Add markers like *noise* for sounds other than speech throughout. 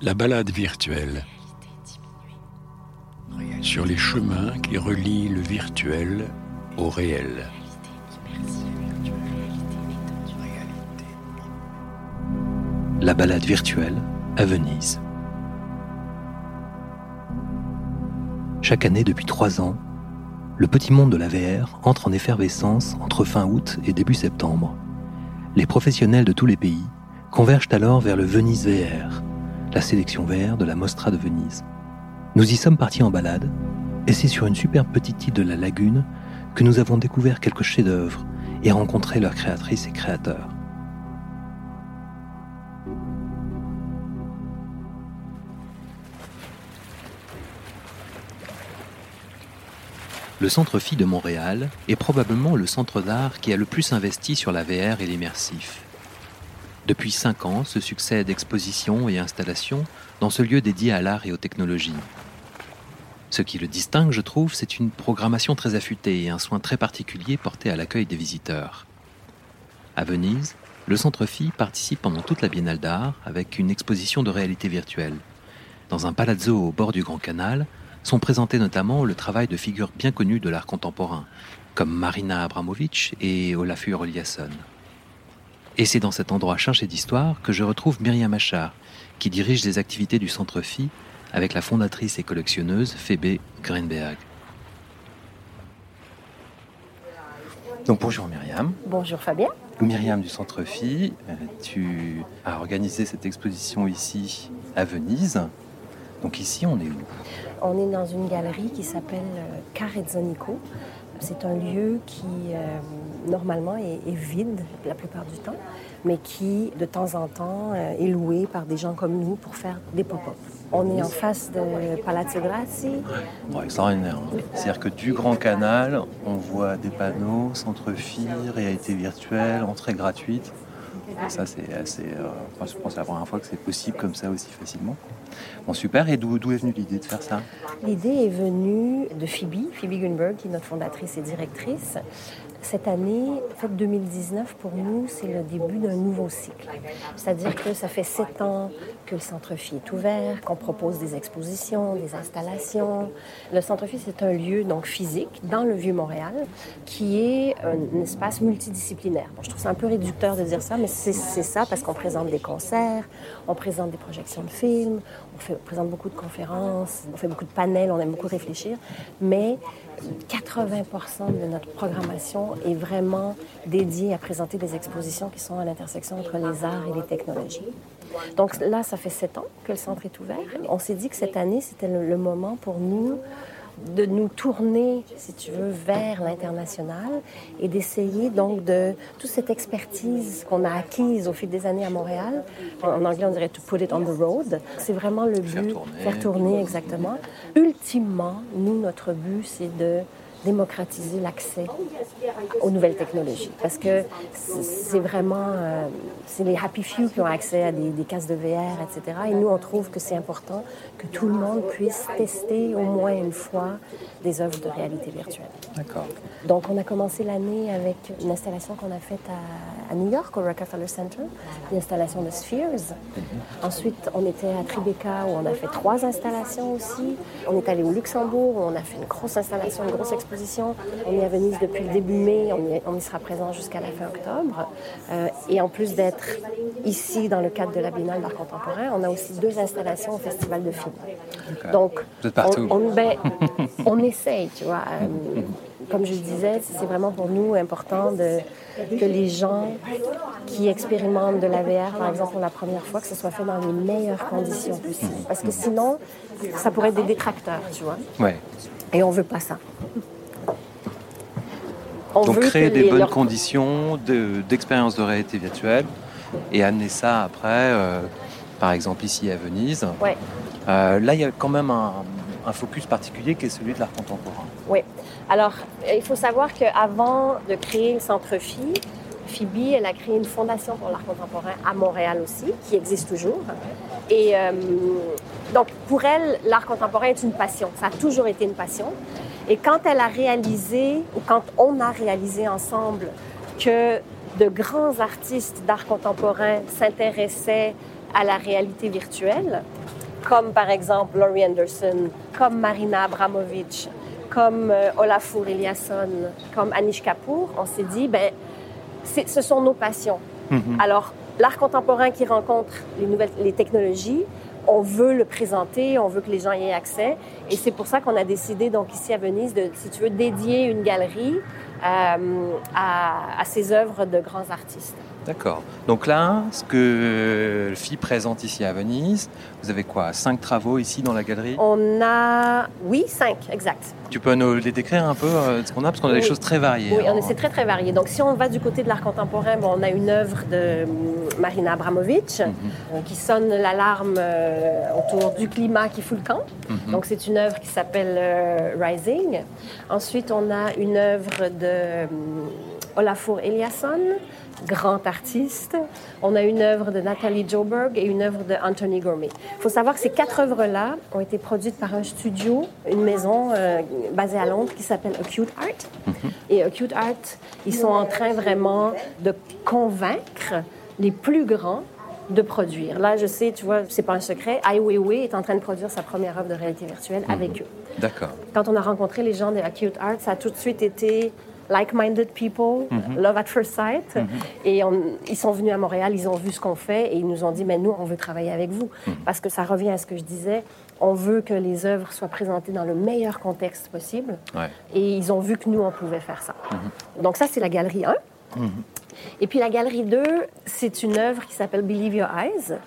La balade virtuelle. Sur les chemins qui relient le virtuel au réel. La balade virtuelle à Venise. Chaque année depuis trois ans, le petit monde de la VR entre en effervescence entre fin août et début septembre. Les professionnels de tous les pays convergent alors vers le Venise VR, la sélection VR de la Mostra de Venise. Nous y sommes partis en balade, et c'est sur une superbe petite île de la lagune que nous avons découvert quelques chefs-d'œuvre et rencontré leurs créatrices et créateurs. Le Centre Phi de Montréal est probablement le centre d'art qui a le plus investi sur la VR et l'immersif. Depuis cinq ans se succèdent expositions et installations dans ce lieu dédié à l'art et aux technologies. Ce qui le distingue, je trouve, c'est une programmation très affûtée et un soin très particulier porté à l'accueil des visiteurs. À Venise, le Centre Phi participe pendant toute la Biennale d'art avec une exposition de réalité virtuelle. Dans un palazzo au bord du Grand Canal, sont présentés notamment le travail de figures bien connues de l'art contemporain, comme Marina Abramovic et Olafur Eliasson. Et c'est dans cet endroit chargé d'histoire que je retrouve Myriam Achard, qui dirige les activités du Centre Phi avec la fondatrice et collectionneuse Phoebe Greenberg. Donc bonjour Myriam. Bonjour Fabien. Myriam du Centre Phi, euh, tu as organisé cette exposition ici à Venise. Donc ici, on est où? On est dans une galerie qui s'appelle euh, Carezzonico. C'est un lieu qui, euh, normalement, est, vide la plupart du temps, mais qui, de temps en temps, euh, est loué par des gens comme nous pour faire des pop-up. On est en face de Palazzo Grassi. Bon, extraordinaire. Hein. C'est-à-dire que du Grand Canal, on voit des panneaux, centre-fille, réalité virtuelle, entrée gratuite. Ça, c'est assez. Euh, je pense que c'est la première fois que c'est possible comme ça aussi facilement. Bon, super. Et d'où est venue l'idée de faire ça? L'idée est venue de Phoebe, Phoebe Greenberg, qui est notre fondatrice et directrice. Cette année, en fait, 2019, pour nous, c'est le début d'un nouveau cycle. C'est-à-dire que ça fait sept ans que le Centre Phi est ouvert, qu'on propose des expositions, des installations. Le Centre Phi, c'est un lieu donc physique dans le Vieux-Montréal qui est un, espace multidisciplinaire. Bon, je trouve ça un peu réducteur de dire ça, mais c'est ça parce qu'on présente des concerts, on présente des projections de films, on, on présente beaucoup de conférences, on fait beaucoup de panels, on aime beaucoup réfléchir, mais 80% de notre programmation est vraiment dédiée à présenter des expositions qui sont à l'intersection entre les arts et les technologies. Donc là, ça fait sept ans que le centre est ouvert. On s'est dit que cette année, c'était le, moment pour nous de nous tourner, si tu veux, vers l'international et d'essayer donc de toute cette expertise qu'on a acquise au fil des années à Montréal. En anglais, on dirait to put it on the road. C'est vraiment le but, faire tourner, faire tourner exactement. Ultimement, nous, notre but, c'est de démocratiser l'accès aux nouvelles technologies. Parce que c'est vraiment, euh, c'est les happy few qui ont accès à des, des casques de VR, etc. Et nous, on trouve que c'est important que tout le monde puisse tester au moins une fois des œuvres de réalité virtuelle. D'accord. Donc, on a commencé l'année avec une installation qu'on a faite à, New York, au Rockefeller Center, l'installation de Spheres. Mhm. Ensuite, on était à Tribeca, où on a fait trois installations aussi. On est allé au Luxembourg, où on a fait une grosse installation, une grosse exposition. On est à Venise depuis le début mai, on y, sera présent jusqu'à la fin octobre. Euh, et en plus d'être ici dans le cadre de la Biennale d'art contemporain, on a aussi deux installations au Festival de films. Donc, Vous êtes partout. On, ben, on essaye, tu vois. Euh, comme je le disais, c'est vraiment pour nous important de, que les gens qui expérimentent de la VR, par exemple, pour la première fois, que ce soit fait dans les meilleures conditions possibles. Parce que sinon, ça pourrait être des détracteurs, tu vois. Ouais. Et on veut pas ça. Donc créer des bonnes conditions d'expérience de, réalité virtuelle et amener ça après, euh, par exemple ici à Venise. Ouais. Euh, là, il y a quand même un, un focus particulier qui est celui de l'art contemporain. Oui. Alors, il faut savoir qu'avant de créer le Centre Phi, Phoebe, elle a créé une fondation pour l'art contemporain à Montréal aussi, qui existe toujours. Et euh, donc, pour elle, l'art contemporain est une passion. Ça a toujours été une passion. Et quand elle a réalisé, ou quand on a réalisé ensemble que de grands artistes d'art contemporain s'intéressaient à la réalité virtuelle, comme par exemple Laurie Anderson, comme Marina Abramovic, comme euh, Olafur Eliasson, comme Anish Kapoor, on s'est dit, ben, ce sont nos passions. Mhm. Alors, l'art contemporain qui rencontre les nouvelles les technologies, on veut le présenter, on veut que les gens y aient accès. Et c'est pour ça qu'on a décidé, donc ici à Venise, de, si tu veux, dédier une galerie euh, à, à ces œuvres de grands artistes. D'accord. Donc là, ce que le FI présente ici à Venise, vous avez quoi Cinq travaux ici dans la galerie? On a, oui, cinq, exact. Tu peux nous les décrire un peu, euh, ce qu'on a, parce qu'on a des choses très variées. Oui, c'est très très varié. Donc si on va du côté de l'art contemporain, bon, on a une œuvre de hum, Marina Abramovic mhm. euh, qui sonne l'alarme euh, autour du climat qui fout le camp. Mhm. Donc c'est une œuvre qui s'appelle Rising. Ensuite, on a une œuvre de hum, Olafur Eliasson grand artiste. On a une œuvre de Nathalie Joberg et une œuvre de Anthony Gourmet. Il faut savoir que ces quatre œuvres-là ont été produites par un studio, une maison euh, basée à Londres qui s'appelle Acute Art. Mhm. Et Acute Art, ils sont en train vraiment de convaincre les plus grands de produire. Là, je sais, tu vois, c'est pas un secret, Ai Weiwei est en train de produire sa première œuvre de réalité virtuelle mhm. avec eux. D'accord. Quand on a rencontré les gens de Acute Art, ça a tout de suite été like-minded people, mhm. love at first sight. Mhm. Et ils sont venus à Montréal, ils ont vu ce qu'on fait et ils nous ont dit, mais nous, on veut travailler avec vous. Mhm. Parce que ça revient à ce que je disais, on veut que les œuvres soient présentées dans le meilleur contexte possible. Et ils ont vu que nous, on pouvait faire ça. Donc ça, c'est la galerie 1. Et puis la galerie 2, c'est une œuvre qui s'appelle Believe Your Eyes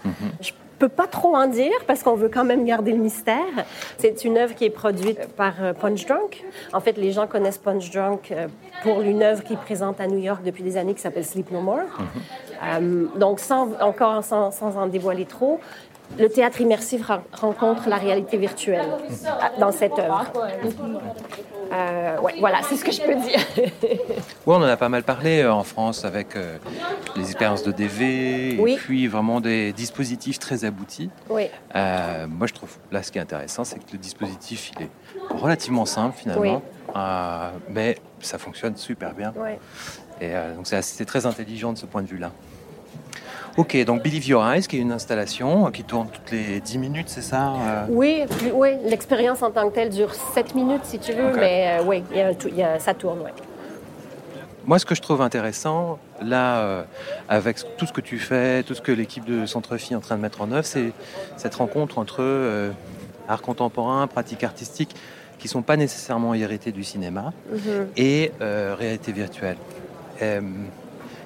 peux pas trop en dire parce qu'on veut quand même garder le mystère. C'est une œuvre qui est produite par euh, Punch Drunk. En fait, les gens connaissent Punch Drunk euh, pour une œuvre qu'ils présente à New York depuis des années qui s'appelle Sleep No More. Mm-hmm. Euh, donc, sans, encore sans, sans, en dévoiler trop, le théâtre immersif rencontre la réalité virtuelle dans cette œuvre. Euh, ouais, voilà, c'est ce que je peux dire. *laughs* oui, on en a pas mal parlé euh, en France avec euh, les expériences de DV et puis vraiment des dispositifs très aboutis. Oui. moi, je trouve là, ce qui est intéressant, c'est que le dispositif, il est relativement simple finalement, mais ça fonctionne super bien. Oui. Et donc, c'est très intelligent de ce point de vue-là. Ok, donc Believe Your Eyes, qui est une installation qui tourne toutes les 10 minutes, c'est ça euh? Oui, oui l'expérience en tant que telle dure 7 minutes si tu veux, mais euh, oui, y a, ça tourne, oui. Moi, ce que je trouve intéressant, là, euh, avec tout ce que tu fais, tout ce que l'équipe de Centre-Phi est en train de mettre en œuvre, c'est cette rencontre entre art contemporain, pratique artistique, qui ne sont pas nécessairement héritées du cinéma, mm-hmm. et réalité virtuelle.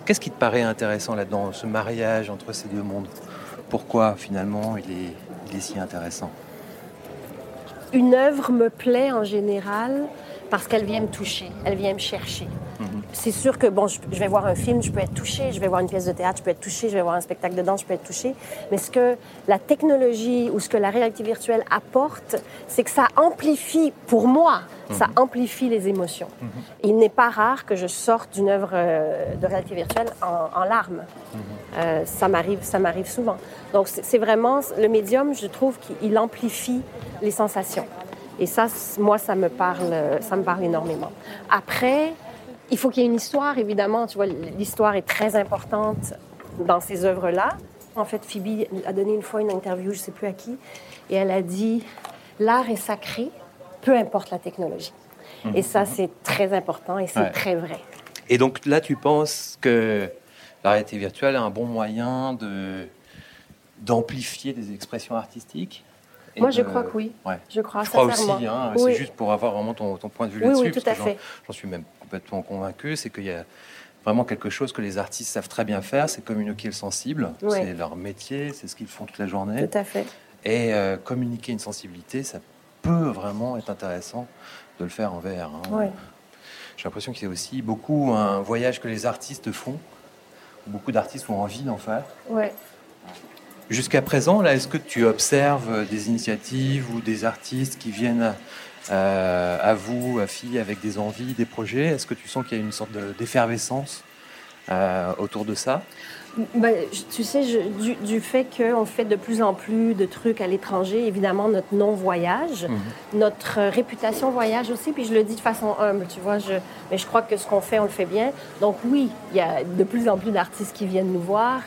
Qu'est-ce qui te paraît intéressant là-dedans, ce mariage entre ces deux mondes? Pourquoi finalement il est, il est si intéressant? Une œuvre me plaît en général parce qu'elle vient me toucher, elle vient me chercher. Mhm. C'est sûr que bon, je, vais voir un film, je peux être touché, je vais voir une pièce de théâtre, je peux être touché, je vais voir un spectacle de danse, je peux être touché. Mais ce que la technologie ou ce que la réalité virtuelle apporte, c'est que ça amplifie, pour moi, ça mhm. amplifie les émotions. Mhm. Il n'est pas rare que je sorte d'une œuvre euh, de réalité virtuelle en, larmes. Euh, ça m'arrive, ça m'arrive souvent. Donc c'est vraiment le médium, je trouve qu'il amplifie les sensations. Et ça, moi, ça me parle, ça me parle énormément. Après, il faut qu'il y ait une histoire, évidemment. Tu vois, l'histoire est très importante dans ces œuvres-là. En fait, Phoebe a donné une fois une interview, je ne sais plus à qui, et elle a dit l'art est sacré, peu importe la technologie. Et ça, mhm. c'est très important et c'est très vrai. Et donc là, tu penses que la réalité virtuelle est un bon moyen de d'amplifier des expressions artistiques moi, je crois que oui. Je crois, je crois aussi. Hein, C'est juste pour avoir vraiment ton, point de vue là-dessus. Oui, tout à fait. J'en suis même complètement convaincu. C'est qu'il y a vraiment quelque chose que les artistes savent très bien faire. C'est communiquer le sensible. C'est leur métier. C'est ce qu'ils font toute la journée. Tout à fait. Et euh, communiquer une sensibilité, ça peut vraiment être intéressant de le faire en VR. Hein. J'ai l'impression que c'est aussi beaucoup un voyage que les artistes font. Beaucoup d'artistes ont envie d'en faire. Ouais. Jusqu'à présent, là, est-ce que tu observes des initiatives ou des artistes qui viennent euh, à vous, à filles, avec des envies, des projets? Est-ce que tu sens qu'il y a une sorte d'effervescence euh, autour de ça? Ben, tu sais, du, fait qu'on fait de plus en plus de trucs à l'étranger, évidemment, notre non-voyage, mhm. notre réputation voyage aussi, puis je le dis de façon humble, tu vois, je, mais je crois que ce qu'on fait, on le fait bien. Donc oui, il y a de plus en plus d'artistes qui viennent nous voir.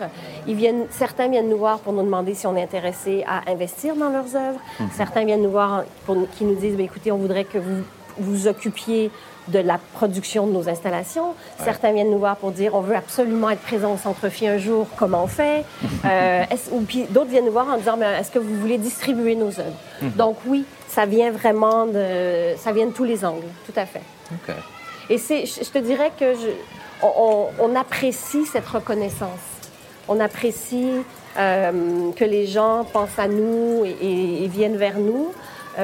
Ils viennent, certains viennent nous voir pour nous demander si on est intéressé à investir dans leurs œuvres. Mhm. Certains viennent nous voir pour, qui nous disent, ben, écoutez, on voudrait que vous vous occupiez de la production de nos installations. Certains viennent nous voir pour dire on veut absolument être présent au Centre Phi un jour, comment on fait? *laughs* Euh, Ou puis d'autres viennent nous voir en disant est-ce que vous voulez distribuer nos œuvres? Mhm. Donc oui, ça vient vraiment de, ça vient de tous les angles, tout à fait. Et c'est, je te dirais que je, on, apprécie cette reconnaissance. On apprécie euh, que les gens pensent à nous et, viennent vers nous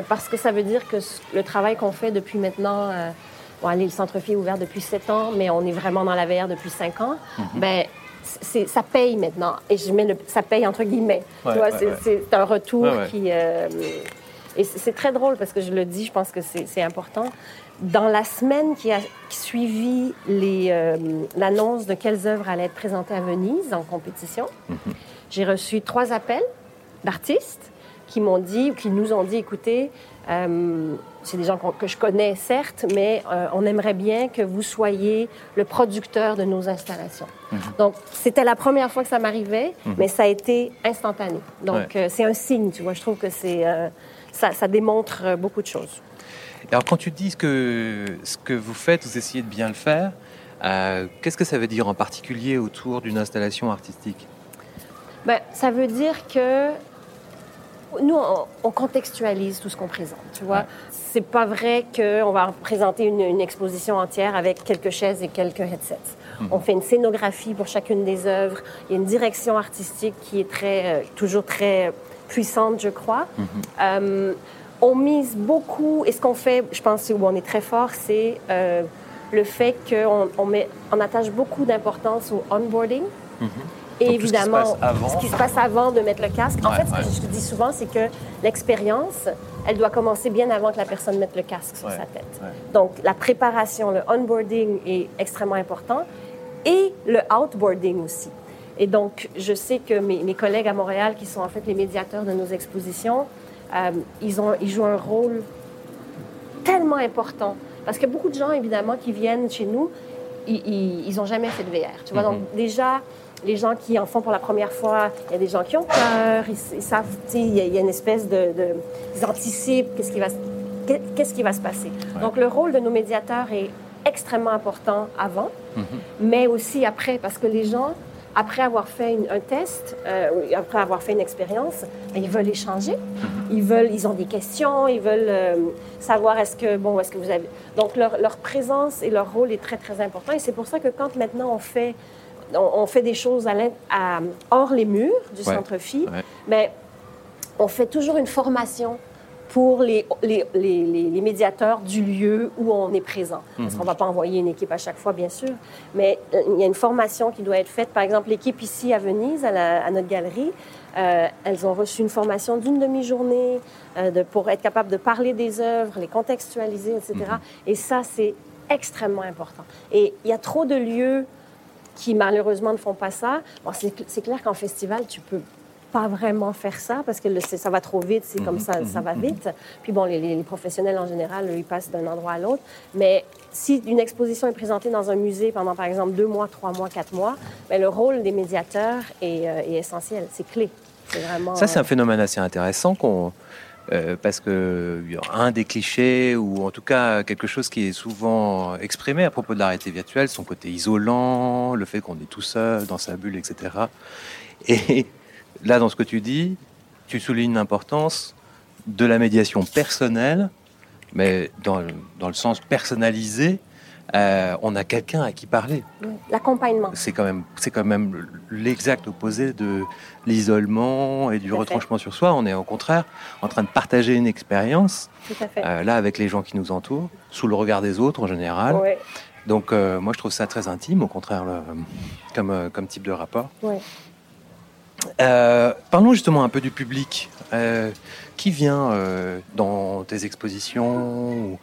parce que ça veut dire que le travail qu'on fait depuis maintenant le centre-fille est ouvert depuis sept ans, mais on est vraiment dans la VR depuis cinq ans. Mhm. Ben, ça paye maintenant. Et je mets le, ça paye entre guillemets. c'est un retour qui. Euh, et c'est très drôle parce que je le dis, je pense que c'est important. Dans la semaine qui a suivi euh, l'annonce de quelles œuvres allaient être présentées à Venise en compétition, mhm. j'ai reçu trois appels d'artistes qui m'ont dit ou qui nous ont dit écoutez, euh, c'est des gens que je connais, certes, mais euh, on aimerait bien que vous soyez le producteur de nos installations. Mhm. Donc, c'était la première fois que ça m'arrivait, mhm. mais ça a été instantané. Donc, euh, c'est un signe, tu vois. Je trouve que c'est, ça, ça, démontre beaucoup de choses. Alors, quand tu dis que ce que vous faites, vous essayez de bien le faire, qu'est-ce que ça veut dire en particulier autour d'une installation artistique? Ben, Ça veut dire que nous, on, contextualise tout ce qu'on présente, tu vois. C'est pas vrai qu'on va présenter une, exposition entière avec quelques chaises et quelques headsets. Mhm. On fait une scénographie pour chacune des œuvres. Il y a une direction artistique qui est très, euh, toujours très puissante, je crois. Mhm. Euh, on mise beaucoup, et ce qu'on fait, je pense, où on est très fort, c'est euh, le fait qu'on on attache beaucoup d'importance au onboarding. Mhm. Et évidemment, ce qui, se passe avant de mettre le casque. En fait, ce que je te dis souvent, c'est que l'expérience, elle doit commencer bien avant que la personne mette le casque sur sa tête. Donc, la préparation, le onboarding est extrêmement important et le outboarding aussi. Et donc, je sais que mes, collègues à Montréal, qui sont en fait les médiateurs de nos expositions, euh, ils, ont, ils jouent un rôle tellement important. Parce que beaucoup de gens, évidemment, qui viennent chez nous, ils n'ont jamais fait de VR. Tu vois, mm-hmm. donc déjà, les gens qui en font pour la première fois, il y a des gens qui ont peur, ils, savent, il y, a une espèce de, ils anticipent qu'est-ce qui va, qu'est-ce qui va se passer. Donc le rôle de nos médiateurs est extrêmement important avant, mm-hmm. mais aussi après, parce que les gens, après avoir fait un test, euh, après avoir fait une expérience, ben, ils veulent échanger, mm-hmm. ils veulent, ils ont des questions, ils veulent euh, savoir est-ce que bon, est-ce que vous avez. Donc leur, leur présence et leur rôle est très très important, et c'est pour ça que quand maintenant on fait on, fait des choses à, hors les murs du centre phi mais on fait toujours une formation pour les, les, médiateurs du lieu où on est présent. Parce mhm. qu'on ne va pas envoyer une équipe à chaque fois, bien sûr, mais euh, il y a une formation qui doit être faite. Par exemple, l'équipe ici à Venise, à, notre galerie, euh, elles ont reçu une formation d'une demi-journée euh, pour être capable de parler des œuvres, les contextualiser, etc. Mhm. Et ça, c'est extrêmement important. Et il y a trop de lieux qui malheureusement ne font pas ça. Bon, c'est clair qu'en festival, tu peux pas vraiment faire ça parce que le, ça va trop vite, c'est comme mhm, ça, ça va mhm, vite. Puis bon, les, professionnels en général, ils passent d'un endroit à l'autre. Mais si une exposition est présentée dans un musée pendant, par exemple, deux mois, trois mois, quatre mois, bien, le rôle des médiateurs est, euh, est essentiel, c'est clé. Vraiment, ça, c'est un phénomène assez intéressant qu'on euh, parce que un des clichés, ou en tout cas quelque chose qui est souvent exprimé à propos de la réalité virtuelle, son côté isolant, le fait qu'on est tout seul dans sa bulle, etc. Et là, dans ce que tu dis, tu soulignes l'importance de la médiation personnelle, mais dans, dans le sens personnalisé euh, on a quelqu'un à qui parler. L'accompagnement. C'est quand même, c'est quand même l'exact opposé de l'isolement et du retranchement sur soi. On est au contraire en train de partager une expérience. Euh, là, avec les gens qui nous entourent, sous le regard des autres en général. Donc, euh, moi, je trouve ça très intime, au contraire, comme, comme type de rapport. parlons justement un peu du public. qui vient dans tes expositions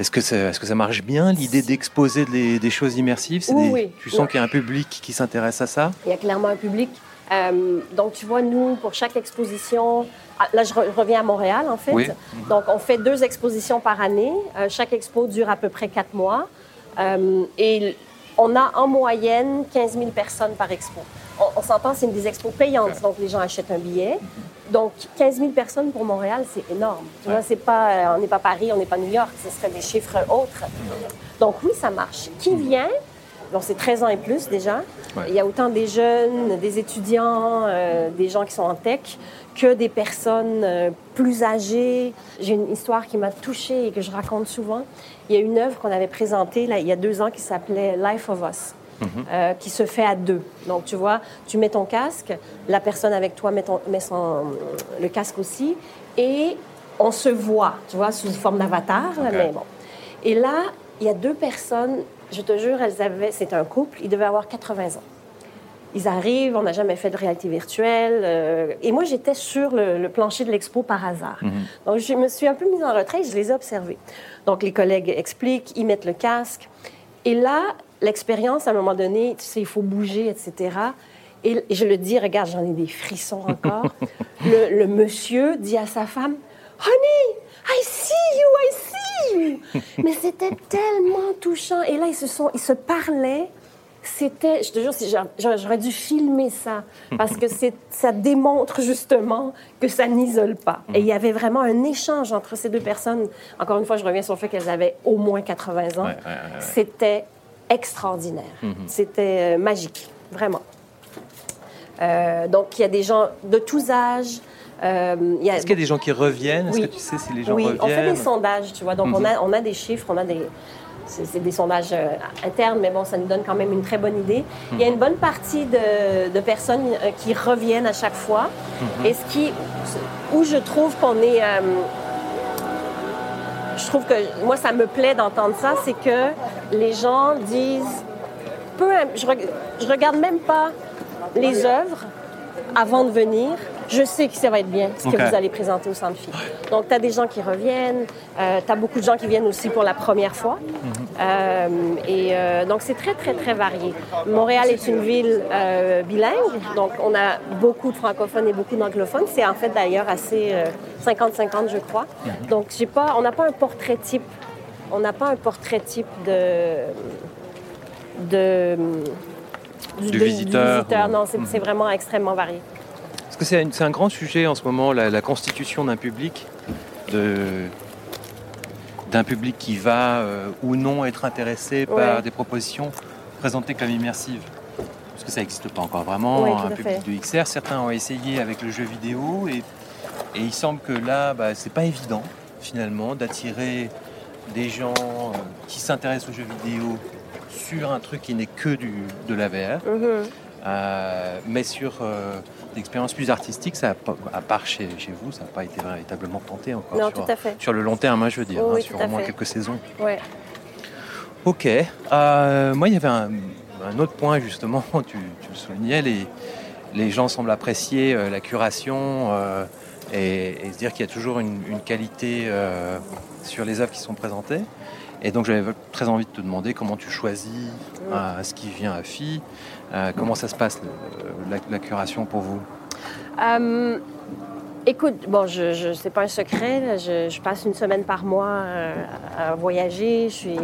Est-ce que, ça, est que ça marche bien, l'idée d'exposer des, choses immersives? Oui, Tu sens qu'il y a un public qui s'intéresse à ça? Il y a clairement un public. Euh, donc, tu vois, nous, pour chaque exposition, ah, là, je, reviens à Montréal, en fait. Donc, on fait deux expositions par année. Euh, chaque expo dure à peu près quatre mois. Euh, et on a en moyenne 15 000 personnes par expo. On, s'entend, c'est une des expos payantes, donc les gens achètent un billet. Donc, 15 000 personnes pour Montréal, c'est énorme. Tu vois, c'est pas, euh, on n'est pas Paris, on n'est pas New York, ce serait des chiffres autres. Donc, oui, ça marche. Qui vient? Bon, c'est 13 ans et plus déjà. Il y a autant des jeunes, des étudiants, euh, des gens qui sont en tech, que des personnes euh, plus âgées. J'ai une histoire qui m'a touchée et que je raconte souvent. Il y a une œuvre qu'on avait présentée là, il y a deux ans qui s'appelait Life of Us. Mhm. Euh, qui se fait à deux. Donc, tu vois, tu mets ton casque, la personne avec toi met, met son, le casque aussi, et on se voit, tu vois, sous forme d'avatar, mais bon. Et là, il y a deux personnes, je te jure, elles avaient, c'est un couple, ils devaient avoir 80 ans. Ils arrivent, on n'a jamais fait de réalité virtuelle. Euh, et moi, j'étais sur le, plancher de l'expo par hasard. Mhm. Donc, je me suis un peu mise en retrait et je les ai observés. Donc, les collègues expliquent, ils mettent le casque. Et là, l'expérience, à un moment donné, tu sais, il faut bouger, etc. Et, je le dis, regarde, j'en ai des frissons encore. *laughs* le, monsieur dit à sa femme, Honey, I see you, I see you. Mais c'était tellement touchant. Et là, ils se, sont, ils se parlaient c'était, je te jure, j'aurais dû filmer ça parce que ça démontre justement que ça n'isole pas. Et il y avait vraiment un échange entre ces deux personnes. Encore une fois, je reviens sur le fait qu'elles avaient au moins 80 ans. C'était extraordinaire. Mhm. C'était euh, magique, vraiment. Euh, donc, il y a des gens de tous âges. Euh, Est-ce qu'il y a des gens qui reviennent? Est-ce que tu sais si les gens reviennent Oui, on fait des sondages, tu vois. Donc, on, mhm. a, on a des chiffres, on a des, c'est des sondages euh, internes, mais bon, ça nous donne quand même une très bonne idée. Il y a une bonne partie de, personnes qui reviennent à chaque fois. Mhm. Et ce qui, où je trouve qu'on est, je trouve que moi ça me plaît d'entendre ça, c'est que les gens disent, peu, je, je regarde même pas les œuvres avant de venir je sais que ça va être bien, ce que vous allez présenter au Centre Phi. Donc, tu as des gens qui reviennent, euh, tu as beaucoup de gens qui viennent aussi pour la première fois. Euh, et euh, donc, c'est très, très, très varié. Montréal est une ville bilingue, donc on a beaucoup de francophones et beaucoup d'anglophones. C'est en fait d'ailleurs assez 50-50, je crois. Mhm. Donc, j'ai pas, on n'a pas un portrait type. On n'a pas un portrait type de... de du, visiteur. Non, c'est mhm. vraiment extrêmement varié c'est un, grand sujet en ce moment, la, constitution d'un public, d'un public qui va euh, ou non être intéressé par des propositions présentées comme immersives. Parce que ça n'existe pas encore vraiment, un public de XR. Certains ont essayé avec le jeu vidéo et, il semble que là, bah, c'est pas évident finalement d'attirer des gens euh, qui s'intéressent aux jeux vidéo sur un truc qui n'est que du, de la VR. Mm-hmm. Euh, mais sur euh, l'expérience plus artistique, ça à part chez, chez vous, ça n'a pas été véritablement tenté encore. Non, sur, tout à fait. sur le long terme, hein, je veux dire, hein, sur au moins quelques saisons. Ouais. Ok. Euh, moi, il y avait un, autre point, justement, *laughs* tu, le soulignais, les, les gens semblent apprécier la curation et, se dire qu'il y a toujours une, une qualité sur les œuvres qui sont présentées. Et donc j'avais très envie de te demander comment tu choisis euh, ce qui vient à FI, euh, comment ça se passe la, curation pour vous? Euh, Écoute, bon, je, je c'est pas un secret. je, je, passe une semaine par mois à voyager. Je suis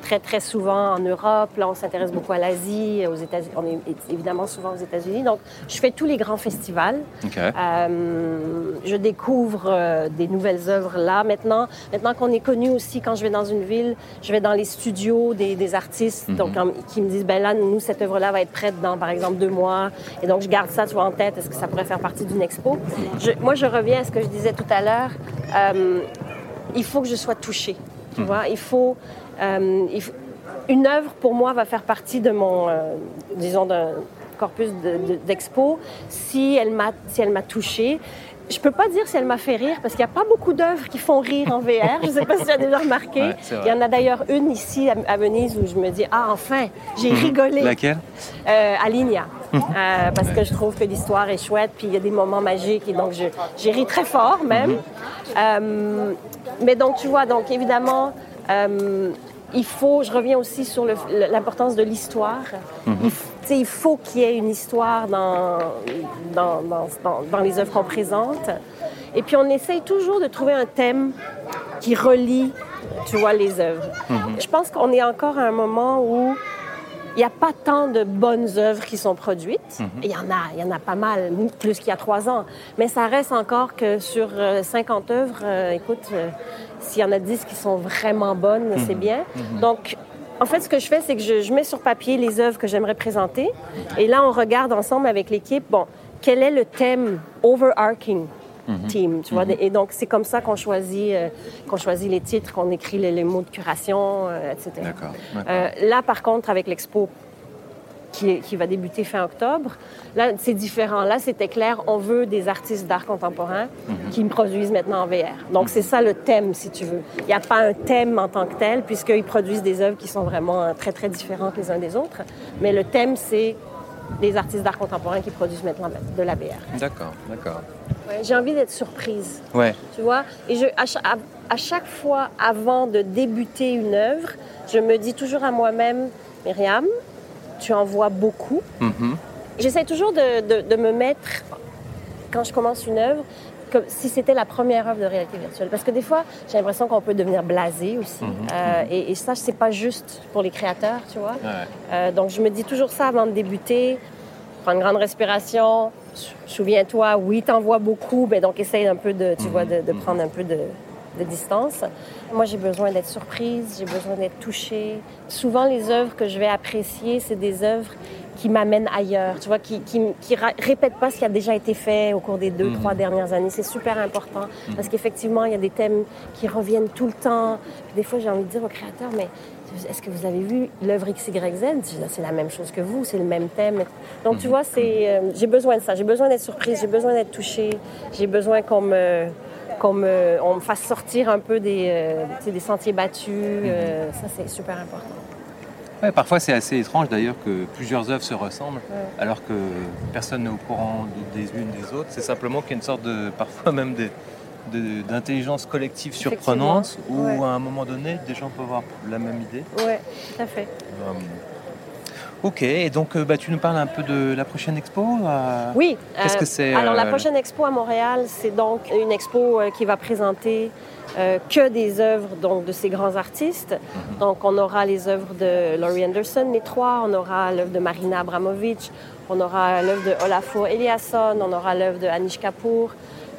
très, très souvent en Europe. Là, on s'intéresse beaucoup à l'Asie, aux États-Unis. On est évidemment souvent aux États-Unis. Donc, je fais tous les grands festivals. Euh, je découvre euh, des nouvelles œuvres là. Maintenant, maintenant qu'on est connu aussi, quand je vais dans une ville, je vais dans les studios des, artistes mhm. donc, qui me disent, ben là, nous, cette œuvre-là va être prête dans, par exemple, deux mois. Et donc, je garde ça, vois, en tête. Est-ce que ça pourrait faire partie d'une expo? moi, je reviens à ce que je disais tout à l'heure. Euh, il faut que je sois touchée. Tu mhm. vois, il faut, une œuvre, pour moi, va faire partie de mon, euh, disons, d'un corpus d'expo si elle m'a si elle m'a touchée. Je peux pas dire si elle m'a fait rire parce qu'il n'y a pas beaucoup d'œuvres qui font rire en VR. Je ne sais pas si tu as déjà remarqué. Il y en a d'ailleurs une ici à, Venise où je me dis ah enfin j'ai mhm. rigolé. Laquelle? Euh, Aligna. Mhm. Euh, parce que je trouve que l'histoire est chouette, puis il y a des moments magiques, et donc j'ai ri très fort même. mais donc tu vois, donc évidemment, Euh, il faut, je reviens aussi sur l'importance de l'histoire. Mhm. il, faut qu'il y ait une histoire dans, dans, dans, dans les œuvres qu'on présente. Et puis on essaye toujours de trouver un thème qui relie, tu vois, les œuvres. Mhm. Je pense qu'on est encore à un moment où il n'y a pas tant de bonnes œuvres qui sont produites. Mhm. Il y en a, il y en a pas mal, plus qu'il y a trois ans. Mais ça reste encore que sur 50 euh, œuvres, euh, écoute, euh, s'il y en a 10 qui sont vraiment bonnes, c'est mhm. bien. Donc, en fait, ce que je fais, c'est que je, je, mets sur papier les œuvres que j'aimerais présenter. Et là, on regarde ensemble avec l'équipe, bon, quel est le thème overarching? Mhm. Team. Tu vois? Mhm. Et donc, c'est comme ça qu'on choisit, euh, qu'on choisit les titres, qu'on écrit les, mots de curation, euh, etc. D'accord. Euh, là, par contre, avec l'expo qui, qui, va débuter fin octobre, là, c'est différent. Là, c'était clair, on veut des artistes d'art contemporain mhm. qui me produisent maintenant en VR. Donc, c'est ça le thème, si tu veux. Il n'y a pas un thème en tant que tel, puisqu'ils produisent des œuvres qui sont vraiment très, très différentes les uns des autres. Mais le thème, c'est des artistes d'art contemporain qui produisent maintenant de la VR. D'accord, d'accord j'ai envie d'être surprise. Ouais. Tu vois? Et je, à, chaque fois, avant de débuter une œuvre, je me dis toujours à moi-même, Myriam, tu en vois beaucoup. Mm-hmm. J'essaie toujours de, me mettre, quand je commence une œuvre, comme si c'était la première œuvre de réalité virtuelle. Parce que des fois, j'ai l'impression qu'on peut devenir blasé aussi. Mm-hmm. Euh, et, et, ça, c'est pas juste pour les créateurs, tu vois. Euh, donc, je me dis toujours ça avant de débuter. Prendre une grande respiration, souviens-toi, oui, t'en vois beaucoup, mais donc essaye un peu de, tu vois, de, mhm. prendre un peu de, distance. Moi, j'ai besoin d'être surprise, j'ai besoin d'être touchée. Souvent, les œuvres que je vais apprécier, c'est des œuvres qui m'amènent ailleurs, tu vois, qui, qui, répètent pas ce qui a déjà été fait au cours des deux, mhm. trois dernières années. C'est super important mhm. parce qu'effectivement, il y a des thèmes qui reviennent tout le temps. des fois, j'ai envie de dire au créateur, mais est-ce que vous avez vu l'œuvre XYZ C'est la même chose que vous, c'est le même thème. Donc, tu mhm. vois, c'est, euh, j'ai besoin de ça. J'ai besoin d'être surprise, j'ai besoin d'être touchée, j'ai besoin qu'on me, qu'on me, on me fasse sortir un peu des, euh, des sentiers battus. Euh, ça, c'est super important. Ouais, parfois, c'est assez étrange d'ailleurs que plusieurs œuvres se ressemblent, alors que personne n'est au courant des unes des autres. C'est simplement qu'il y a une sorte de, parfois même d'intelligence collective surprenante où à un moment donné des gens peuvent avoir la même idée. Oui, tout à fait. Euh, ok, et donc euh, bah, tu nous parles un peu de la prochaine expo euh, Oui. Qu'est-ce que c'est Alors la prochaine expo à Montréal, c'est donc une expo qui va présenter que des œuvres donc, de ces grands artistes. Mhm. Donc on aura les œuvres de Laurie Anderson, les trois, on aura l'œuvre de Marina Abramovic, on aura l'œuvre de Olafur Eliasson, on aura l'œuvre de Anish Kapoor,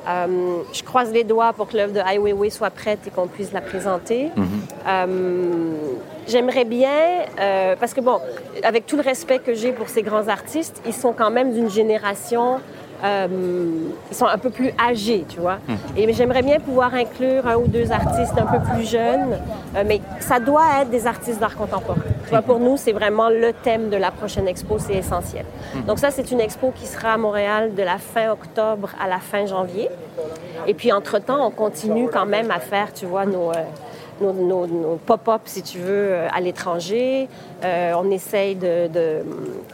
euh, je croise les doigts pour que l'œuvre de Ai Weiwei soit prête et qu'on puisse la présenter. Mhm. Euh, j'aimerais bien, euh, parce que bon, avec tout le respect que j'ai pour ces grands artistes, ils sont quand même d'une génération euh, ils sont un peu plus âgés, tu vois. Hmm. Et j'aimerais bien pouvoir inclure un ou deux artistes un peu plus jeunes, euh, mais ça doit être des artistes d'art contemporain. Tu vois, pour nous, c'est vraiment le thème de la prochaine expo, c'est essentiel. Hmm. Donc ça, c'est une expo qui sera à Montréal de la fin octobre à la fin janvier. Et puis, entre-temps, on continue quand même à faire, tu vois, nos... Euh, nos, pop-up, si tu veux, euh, à l'étranger. Euh, on essaye de,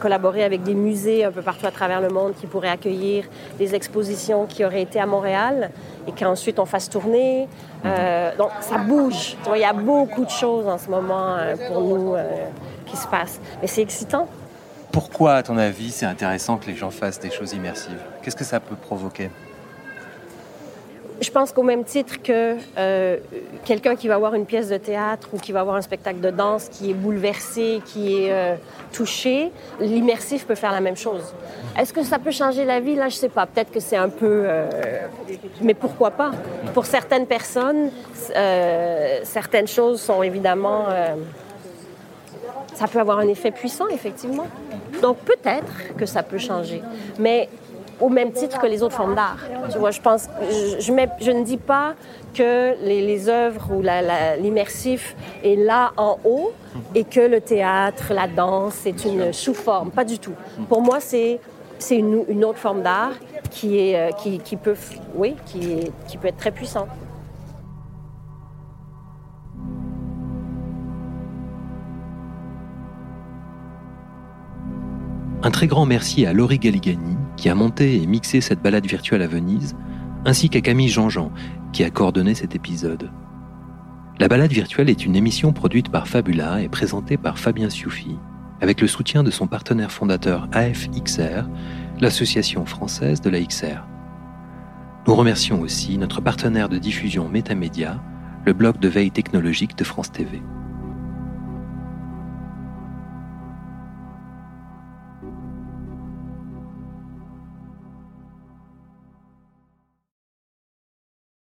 collaborer avec des musées un peu partout à travers le monde qui pourraient accueillir des expositions qui auraient été à Montréal et qu'ensuite on fasse tourner. Euh, donc ça bouge. Il y a beaucoup de choses en ce moment pour nous qui se passent. Mais c'est excitant. Pourquoi, à ton avis, c'est intéressant que les gens fassent des choses immersives? Qu'est-ce que ça peut provoquer? Je pense qu'au même titre que euh, quelqu'un qui va voir une pièce de théâtre ou qui va voir un spectacle de danse qui est bouleversé, qui est euh, touché, l'immersif peut faire la même chose. Est-ce que ça peut changer la vie? Là, je sais pas. Peut-être que c'est un peu... Euh, mais pourquoi pas? Pour certaines personnes, certaines choses sont évidemment... ça peut avoir un effet puissant, effectivement. Donc peut-être que ça peut changer. Mais au même titre que les autres formes d'art. Tu vois, je pense, je, ne dis pas que les, œuvres ou l'immersif est là en haut et que le théâtre, la danse, c'est une sous-forme. Pas du tout. Pour moi, c'est c'est une, autre forme d'art qui est euh, qui, peut oui qui, qui peut être très puissante. Un très grand merci à Laurie Galigani qui a monté et mixé cette balade virtuelle à Venise, ainsi qu'à Camille Jean-Jean qui a coordonné cet épisode. La balade virtuelle est une émission produite par Fabula et présentée par Fabien Sioufi, avec le soutien de son partenaire fondateur AFXR, l'association française de la XR. Nous remercions aussi notre partenaire de diffusion Métamédia, le blog de veille technologique de France TV.